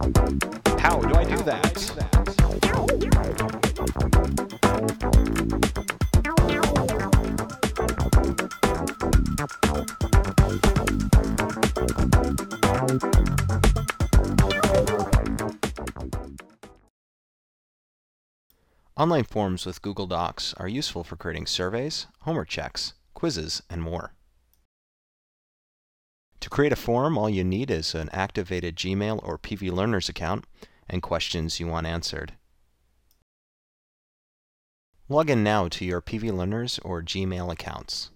How do I do that? Online forms with Google Docs are useful for creating surveys, homework checks, quizzes, and more. To create a form, all you need is an activated Gmail or PV Learners account and questions you want answered. Log in now to your PV Learners or Gmail accounts.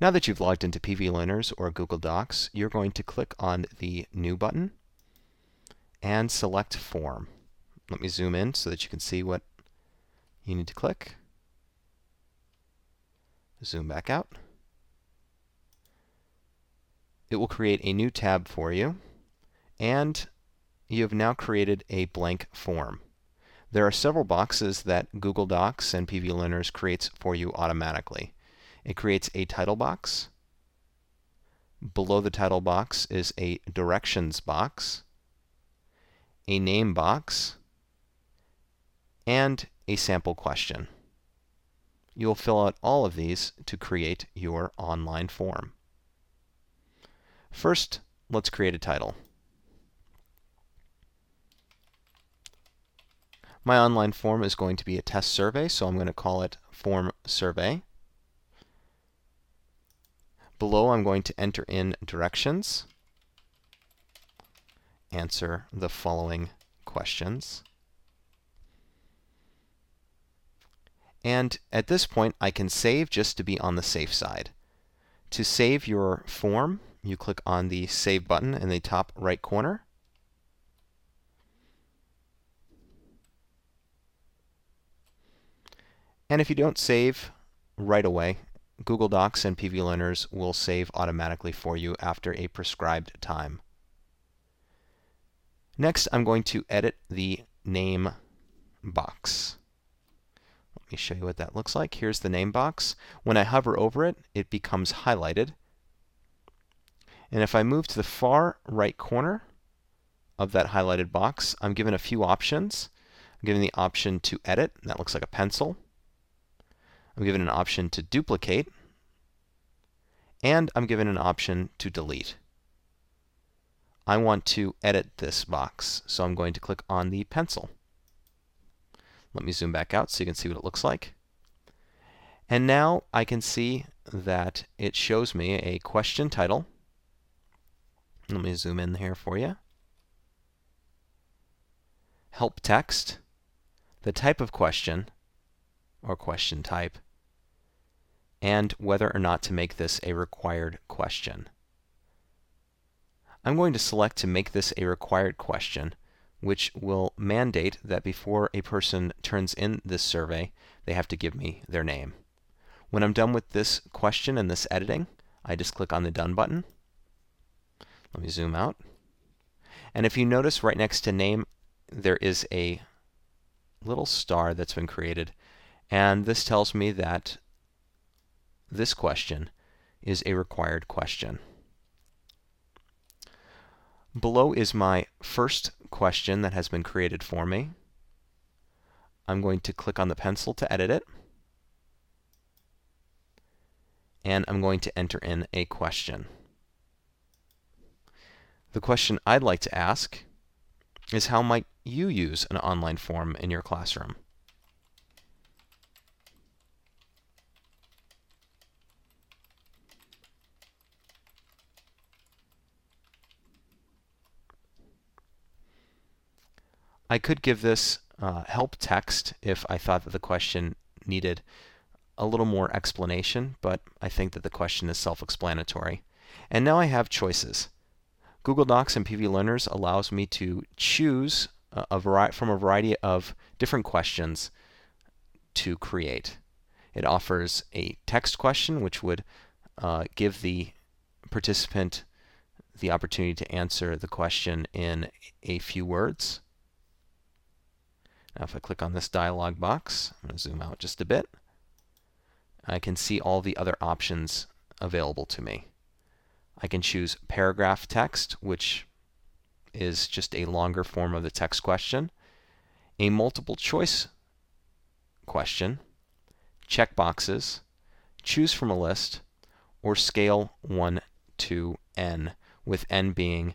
Now that you've logged into PV Learners or Google Docs, you're going to click on the New button and select Form. Let me zoom in so that you can see what you need to click. Zoom back out. It will create a new tab for you, and you have now created a blank form. There are several boxes that Google Docs and PV Learners creates for you automatically. It creates a title box. Below the title box is a directions box, a name box, and a sample question. You'll fill out all of these to create your online form. First, let's create a title. My online form is going to be a test survey, so I'm going to call it Form Survey. Below, I'm going to enter in directions, answer the following questions. And at this point, I can save just to be on the safe side. To save your form, you click on the Save button in the top right corner. And if you don't save right away, Google Docs and PV Learners will save automatically for you after a prescribed time. Next, I'm going to edit the name box. Let me show you what that looks like. Here's the name box. When I hover over it, it becomes highlighted. And if I move to the far right corner of that highlighted box, I'm given a few options. I'm given the option to edit, that looks like a pencil. I'm given an option to duplicate, and I'm given an option to delete. I want to edit this box, so I'm going to click on the pencil. Let me zoom back out so you can see what it looks like. And now I can see that it shows me a question title. Let me zoom in here for you. Help text, the type of question, or question type, and whether or not to make this a required question. I'm going to select to make this a required question, which will mandate that before a person turns in this survey, they have to give me their name. When I'm done with this question and this editing, I just click on the Done button. Let me zoom out. And if you notice right next to name, there is a little star that's been created. And this tells me that this question is a required question. Below is my first question that has been created for me. I'm going to click on the pencil to edit it. And I'm going to enter in a question. The question I'd like to ask is how might you use an online form in your classroom? I could give this uh, help text if I thought that the question needed a little more explanation, but I think that the question is self-explanatory. And now I have choices. Google Docs and PV Learners allows me to choose a, a vari- from a variety of different questions to create. It offers a text question, which would uh, give the participant the opportunity to answer the question in a few words. Now if I click on this dialog box, I'm going to zoom out just a bit, I can see all the other options available to me. I can choose paragraph text, which is just a longer form of the text question, a multiple choice question, check boxes, choose from a list, or scale 1 to n, with n being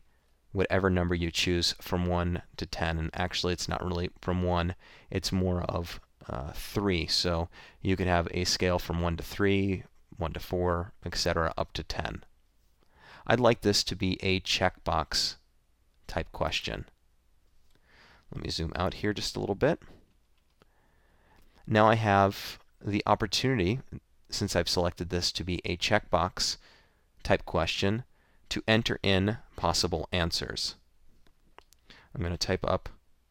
whatever number you choose from 1 to 10. And actually, it's not really from 1, it's more of uh, 3. So you could have a scale from 1 to 3, 1 to 4, etc., up to 10. I'd like this to be a checkbox type question. Let me zoom out here just a little bit. Now I have the opportunity, since I've selected this to be a checkbox type question, to enter in possible answers. I'm going to type up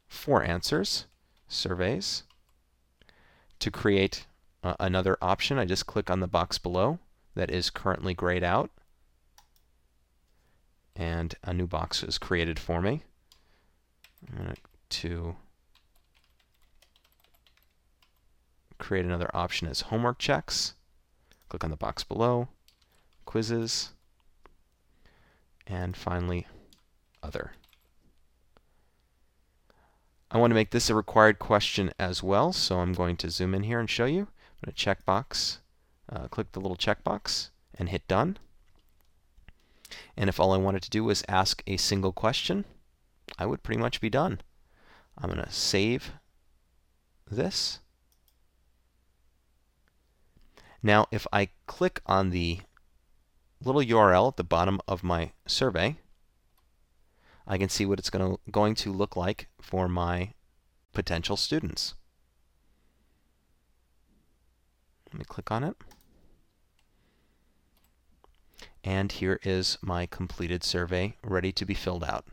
four answers, surveys. To create uh, another option, I just click on the box below that is currently grayed out. And a new box is created for me. I'm going to create another option as homework checks. Click on the box below, quizzes, and finally, other. I want to make this a required question as well, so I'm going to zoom in here and show you. I'm going to check box, uh, click the little checkbox, and hit done. And if all I wanted to do was ask a single question, I would pretty much be done. I'm going to save this. Now, if I click on the little URL at the bottom of my survey, I can see what it's going to, going to look like for my potential students. Let me click on it. And here is my completed survey ready to be filled out.